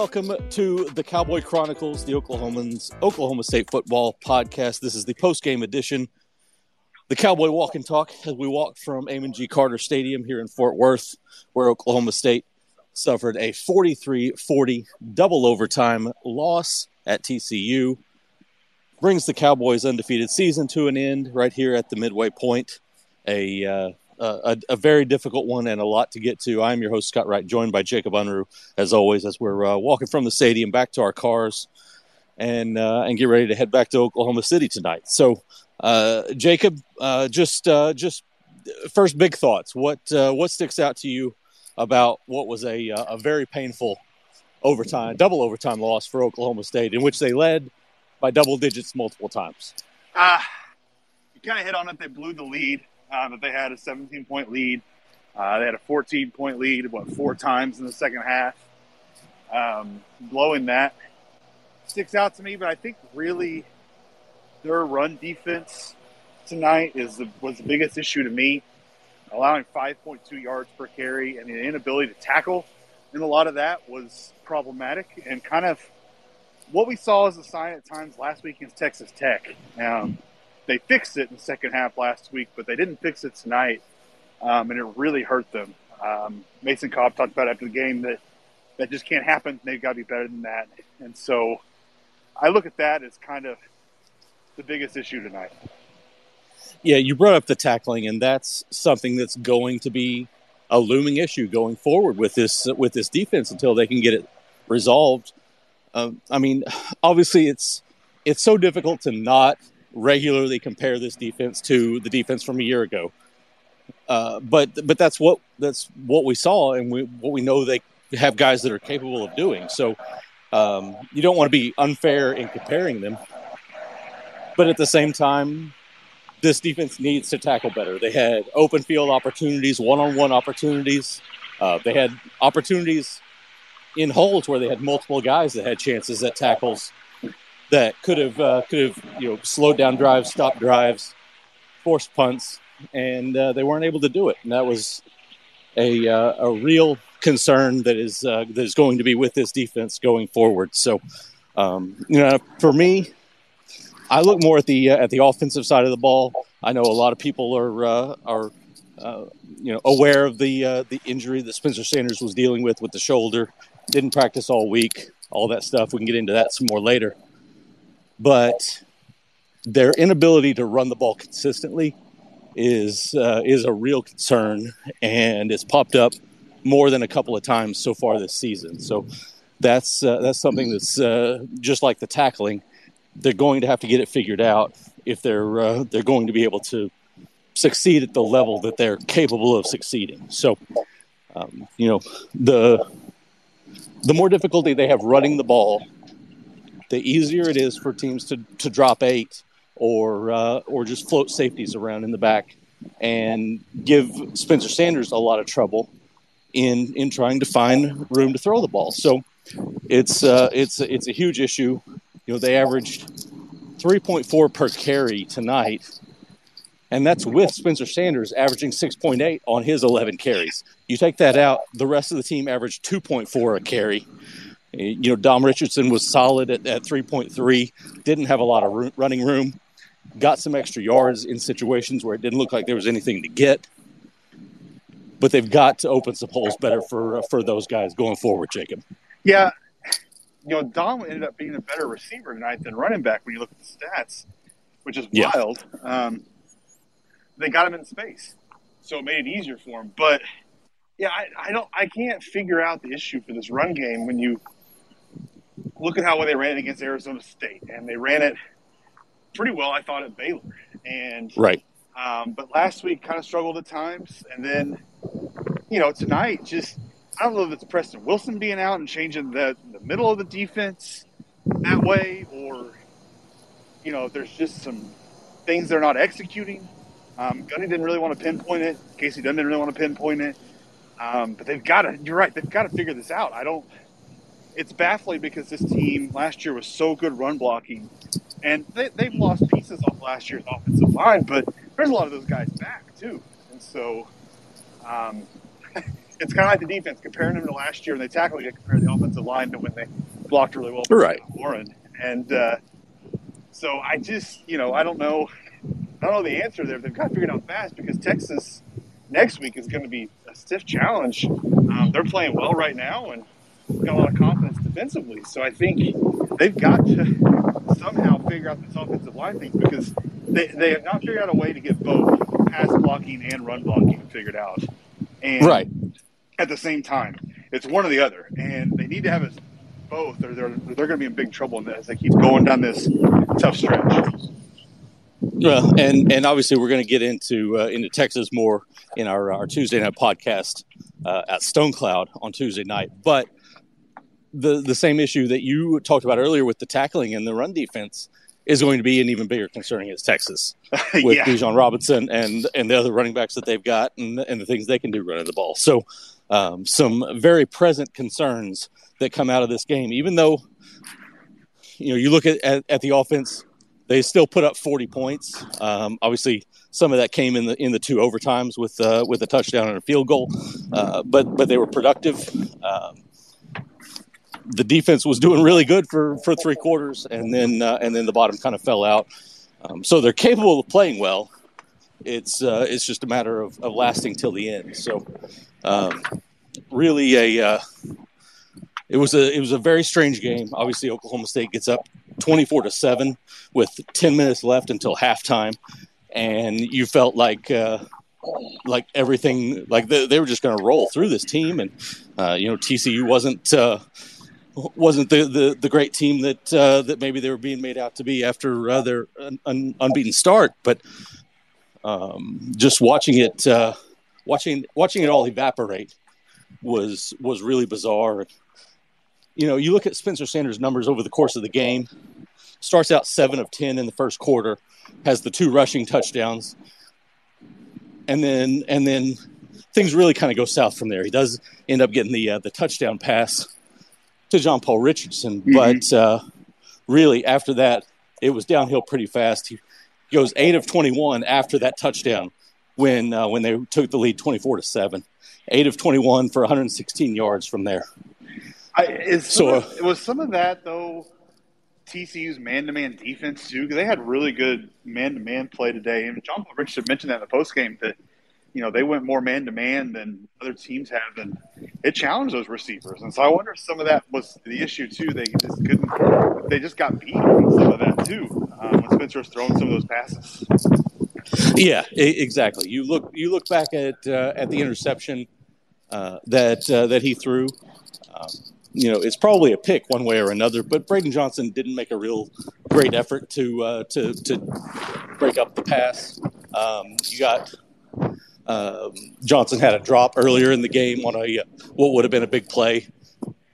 Welcome to the Cowboy Chronicles, the Oklahomans Oklahoma State football podcast. This is the post-game edition, the Cowboy Walk and Talk, as we walk from Amon G. Carter Stadium here in Fort Worth, where Oklahoma State suffered a 43-40 double overtime loss at TCU. Brings the Cowboys' undefeated season to an end right here at the midway point. A uh, a, a, very difficult one and a lot to get to. I'm your host, Scott Wright, joined by Jacob Unruh, as always, as we're uh, walking from the stadium back to our cars and uh, and get ready to head back to Oklahoma City tonight. So, uh, Jacob, uh, just uh, just first big thoughts. What uh, what sticks out to you about what was a a very painful overtime, double overtime loss for Oklahoma State, in which they led by double digits multiple times? Uh, you kind of hit on it. They blew the lead uh, that they had a 17 point lead. Uh, they had a 14 point lead, what, four times in the second half. Um, blowing that sticks out to me, but I think really their run defense tonight is the, was the biggest issue to me. Allowing 5.2 yards per carry and the inability to tackle, and a lot of that was problematic and kind of what we saw as a sign at times last week against Texas Tech. Um, they fixed it in the second half last week, but they didn't fix it tonight, um, and it really hurt them. Um, Mason Cobb talked about after the game that that just can't happen. They've got to be better than that, and so I look at that as kind of the biggest issue tonight. Yeah, you brought up the tackling, and that's something that's going to be a looming issue going forward with this with this defense until they can get it resolved. Um, I mean, obviously, it's it's so difficult to not regularly compare this defense to the defense from a year ago. Uh, but but that's what that's what we saw, and we, what we know they have guys that are capable of doing. So um, you don't want to be unfair in comparing them, but at the same time, this defense needs to tackle better. They had open field opportunities, one-on-one opportunities. Uh, they had opportunities in holes where they had multiple guys that had chances at tackles that could have uh, could have you know slowed down drives, stopped drives, forced punts, and uh, they weren't able to do it. And that was a uh, a real concern that is uh, that is going to be with this defense going forward. So, um, you know, for me, I look more at the uh, at the offensive side of the ball. I know a lot of people are uh, are you know aware of the the injury that Spencer Sanders was dealing with with the shoulder. Didn't practice all week. All that stuff. We can get into that some more later but their inability to run the ball consistently is uh, is a real concern, and it's popped up more than a couple of times so far this season. So that's uh, that's something that's uh, just like the tackling. They're going to have to get it figured out if they're uh, they're going to be able to succeed at the level that they're capable of succeeding. So, um, you know, the the more difficulty they have running the ball the easier it is for teams to, to drop eight or uh, or just float safeties around in the back and give Spencer Sanders a lot of trouble in in trying to find room to throw the ball. So it's uh, it's it's a huge issue. You know, they averaged 3.4 per carry tonight, and that's with Spencer Sanders averaging 6.8 on his 11 carries. You take that out, the rest of the team averaged 2.4 a carry. You know, Dom Richardson was solid at, at 3.3, didn't have a lot of running room, got some extra yards in situations where it didn't look like there was anything to get. But they've got to open some holes better for for those guys going forward, Jacob. Yeah, you know, Dom ended up being a better receiver tonight than running back when you look at the stats, which is yeah. wild. Um, they got him in space, so it made it easier for him. But yeah, I, I don't, I can't figure out the issue for this run game when you look at how well they ran it against Arizona State, and they ran it pretty well, I thought, at Baylor. And right. Um, but last week kind of struggled at times, and then you know, tonight, just I don't know if it's Preston Wilson being out and changing the, the middle of the defense that way, or you know, if there's just some things they're not executing. Um, Gunny didn't really want to pinpoint it. Kasey Dunn didn't really want to pinpoint it. Um, but they've got to. You're right. They've got to figure this out. I don't. It's baffling because this team last year was so good run blocking, and they, they've lost pieces off last year's offensive line. But there's a lot of those guys back too, and so um, it's kind of like the defense comparing them to last year, and they tackle you compare the offensive line to when they blocked really well. Right, Warren, and uh, so I just you know I don't know. I don't know the answer there. They've got to figure it out fast because Texas next week is going to be a stiff challenge. Um, they're playing well right now and got a lot of confidence defensively. So I think they've got to somehow figure out this offensive line thing because they, they have not figured out a way to get both pass blocking and run blocking figured out. And right. at the same time, it's one or the other. And they need to have it both or they're, they're going to be in big trouble as they keep going down this tough stretch. Well, and and obviously we're going to get into uh, into Texas more in our our Tuesday night podcast uh, at Stone Cloud on Tuesday night. But the the same issue that you talked about earlier with the tackling and the run defense is going to be an even bigger concern against Texas with yeah. Bijan Robinson and and the other running backs that they've got and and the things they can do running the ball. So um, some very present concerns that come out of this game, even though you know you look at, at, at the offense they still put up 40 points. Um, obviously, some of that came in the in the two overtimes with uh, with a touchdown and a field goal, uh, but but they were productive. Um, the defense was doing really good for, for three quarters, and then uh, and then the bottom kind of fell out. Um, so they're capable of playing well. It's uh, it's just a matter of, of lasting till the end. So um, really a uh, it was a it was a very strange game. Obviously, Oklahoma State gets up 24 to 7 with 10 minutes left until halftime and you felt like uh, like everything like they, they were just going to roll through this team and uh, you know TCU wasn't uh, wasn't the, the, the great team that uh, that maybe they were being made out to be after uh, their un, unbeaten start but um, just watching it uh, watching watching it all evaporate was was really bizarre you know, you look at Spencer Sanders' numbers over the course of the game. Starts out seven of ten in the first quarter, has the two rushing touchdowns, and then and then things really kind of go south from there. He does end up getting the uh, the touchdown pass to John Paul Richardson, mm-hmm. but uh, really after that, it was downhill pretty fast. He goes eight of twenty one after that touchdown when uh, when they took the lead twenty four to seven. Eight of twenty one for 116 yards from there. I, so of, was some of that though TCU's man-to-man defense too? Because they had really good man-to-man play today, and John Paul Richardson mentioned that in the post game that you know they went more man-to-man than other teams have, and it challenged those receivers. And so I wonder if some of that was the issue too. They just couldn't. They just got beat on some of that too um, when Spencer was throwing some of those passes. Yeah, exactly. You look you look back at uh, at the interception uh, that uh, that he threw. Um, you know, it's probably a pick one way or another. But Braydon Johnson didn't make a real great effort to uh, to to break up the pass. Um, you got um, Johnson had a drop earlier in the game on a what would have been a big play.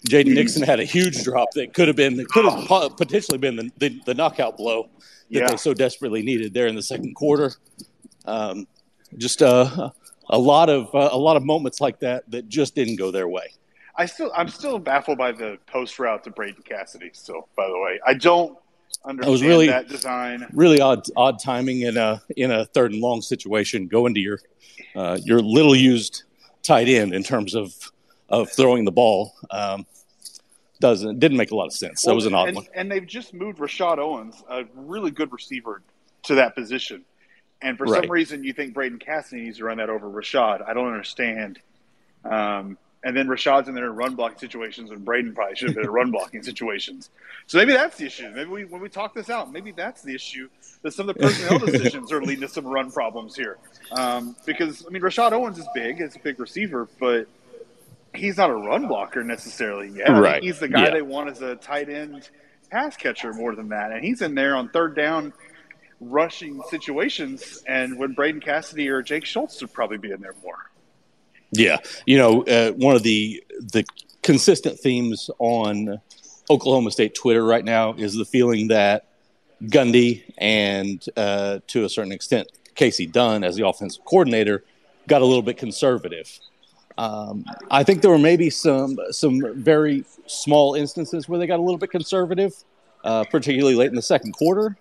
Jaden Nixon had a huge drop that could have been could have potentially been the, the, the knockout blow that yeah. they so desperately needed there in the second quarter. Um, just uh, a lot of uh, a lot of moments like that that just didn't go their way. I still I'm still baffled by the post route to Braden Cassity. Still, by the way, I don't understand was really, that design. Really odd odd timing in a in a third and long situation. Go into your uh, your little used tight end in terms of of throwing the ball. Um, doesn't didn't make a lot of sense. Well, that was an odd and, one. And they've just moved Rashod Owens, a really good receiver, to that position. And for right. some reason, you think Braden Cassity needs to run that over Rashod. I don't understand. Um, and then Rashod's in there in run blocking situations, and Braden probably should have been in run blocking situations. So maybe that's the issue. Maybe we, when we talk this out, maybe that's the issue that some of the personnel decisions are leading to some run problems here. Um, because I mean, Rashod Owens is big; he's a big receiver, but he's not a run blocker necessarily yet. Right. He's the guy yeah. they want as a tight end pass catcher more than that, and he's in there on third down rushing situations. And when Braden Cassity or Jake Schultz would probably be in there more. Yeah, you know, uh, one of the the consistent themes on Oklahoma State Twitter right now is the feeling that Gundy and uh, to a certain extent Kasey Dunn as the offensive coordinator got a little bit conservative. Um, I think there were maybe some some very small instances where they got a little bit conservative, uh, particularly late in the second quarter.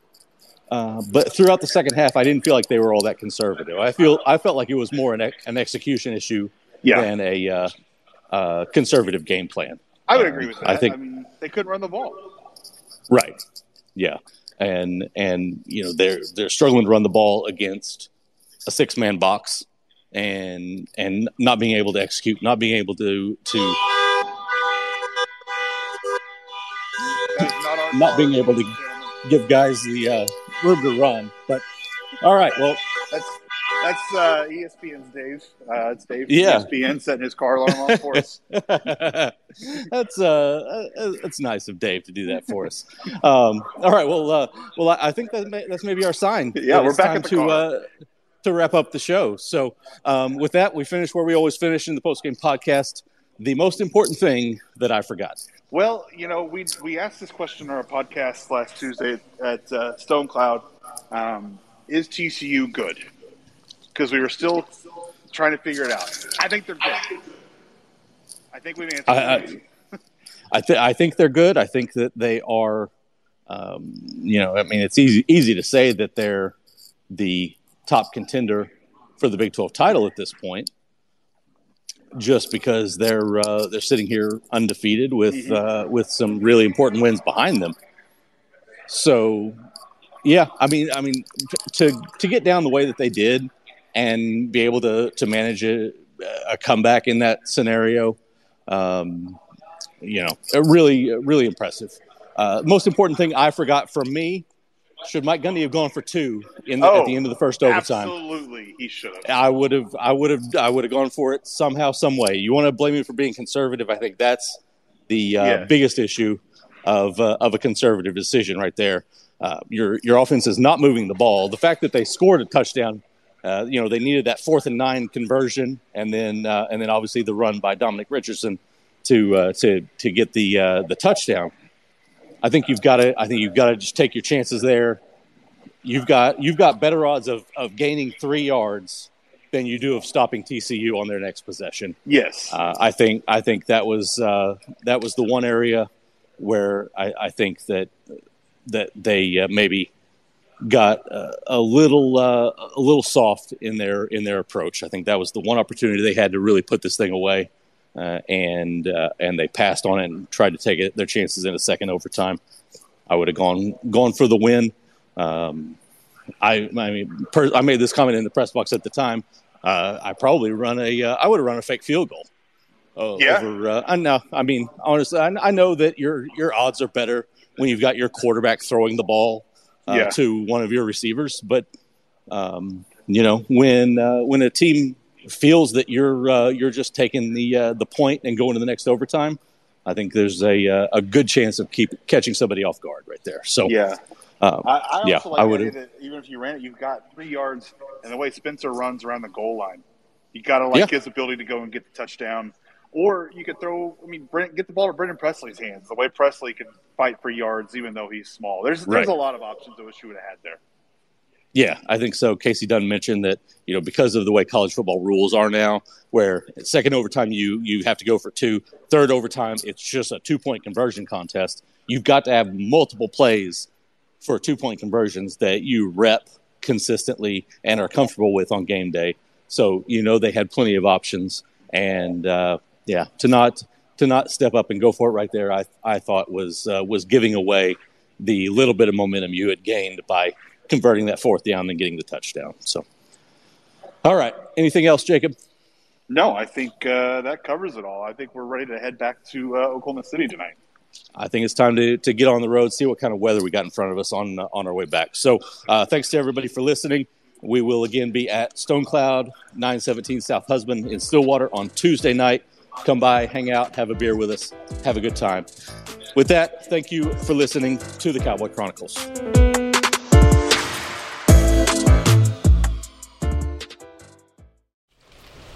Uh, but throughout the second half, I didn't feel like they were all that conservative. I feel I felt like it was more an, an execution issue yeah. than a uh, uh, conservative game plan. I would agree with that. I think I mean, they couldn't run the ball. Right. Yeah. And and you know they're they're struggling to run the ball against a six man box and and not being able to execute, not being able to to not, not being able to give guys the uh, room to run. But all right, well, that's that's uh, ESPN's Dave. Uh, it's Dave. Yeah. ESPN setting his car alarm on for us. that's uh, uh, that's nice of Dave to do that for us. Um, all right. Well, uh, well, I, think that may, that's maybe our sign. Yeah, we're back at the to car. Uh, to wrap up the show. So, um, with that, we finish where we always finish in the post game podcast. The most important thing that I forgot. Well, you know, we we asked this question on our podcast last Tuesday at uh, Stone Cloud. Um, is TCU good? Because we were still trying to figure it out. I think they're good. I think we've answered. I, I, I, th- I think they're good. I think that they are. Um, you know, I mean, it's easy easy to say that they're the top contender for the Big 12 title at this point, just because they're uh, they're sitting here undefeated with mm-hmm. uh, with some really important wins behind them. So, yeah, I mean, I mean, to to get down the way that they did and be able to to manage a, a comeback in that scenario, um, you know, really really impressive. Uh, most important thing I forgot from me should Mike Gundy have gone for two in the, oh, at the end of the first overtime? Absolutely, he should have. I would have. I would have. I would have gone for it somehow, some way. You want to blame me for being conservative? I think that's the uh, yeah. biggest issue of uh, of a conservative decision right there. Uh, your your offense is not moving the ball. The fact that they scored a touchdown, uh, you know, they needed that fourth and nine conversion, and then uh, and then obviously the run by Dominic Richardson to uh, to to get the the touchdown. I think you've got to. I think you've got to just take your chances there. You've got you've got better odds of, of gaining three yards than you do of stopping TCU on their next possession. Yes, uh, I think I think that was uh, that was the one area where I, I think that that they uh, maybe got uh, a little uh, a little soft in their in their approach. I think that was the one opportunity they had to really put this thing away uh, and uh, and they passed on it and tried to take it, their chances in a second overtime. I would have gone gone for the win. Um, I, I mean, per, I made this comment in the press box at the time. Uh, I probably run a, uh, I would have run a fake field goal. Uh, yeah. Over, uh, I know. I mean, honestly, I, I, know that your your odds are better when you've got your quarterback throwing the ball yeah. to one of your receivers. But um, you know, when when a team feels that you're uh, you're just taking the uh, the point and going to the next overtime, I think there's a uh, a good chance of keep catching somebody off guard right there. So yeah. Um, I, I yeah, like I would even if you ran it, you've got three yards, and the way Spencer runs around the goal line, you got to like yeah. his ability to go and get the touchdown. Or you could throw, I mean, Brent, get the ball to Brennan Presley's hands. The way Presley can fight for yards, even though he's small. There's there's right. a lot of options I wish you would have had there. Yeah, I think so. Kasey Dunn mentioned that you know because of the way college football rules are now, where second overtime you you have to go for two, third overtime it's just a two point conversion contest. You've got to have multiple plays for two point conversions that you rep consistently and are comfortable with on game day. So you know they had plenty of options, and uh, yeah, to not to not step up and go for it right there, I I thought was uh, was giving away the little bit of momentum you had gained by converting that fourth down and getting the touchdown. So, all right. Anything else, Jacob? No, I think uh, that covers it all. I think we're ready to head back to uh, Oklahoma City tonight. I think it's time to, to get on the road, see what kind of weather we got in front of us on uh, on our way back. So, uh, thanks to everybody for listening. We will again be at Stone Cloud, 917 South Husband in Stillwater on Tuesday night. Come by, hang out, have a beer with us, have a good time. With that, thank you for listening to the Cowboy Chronicles.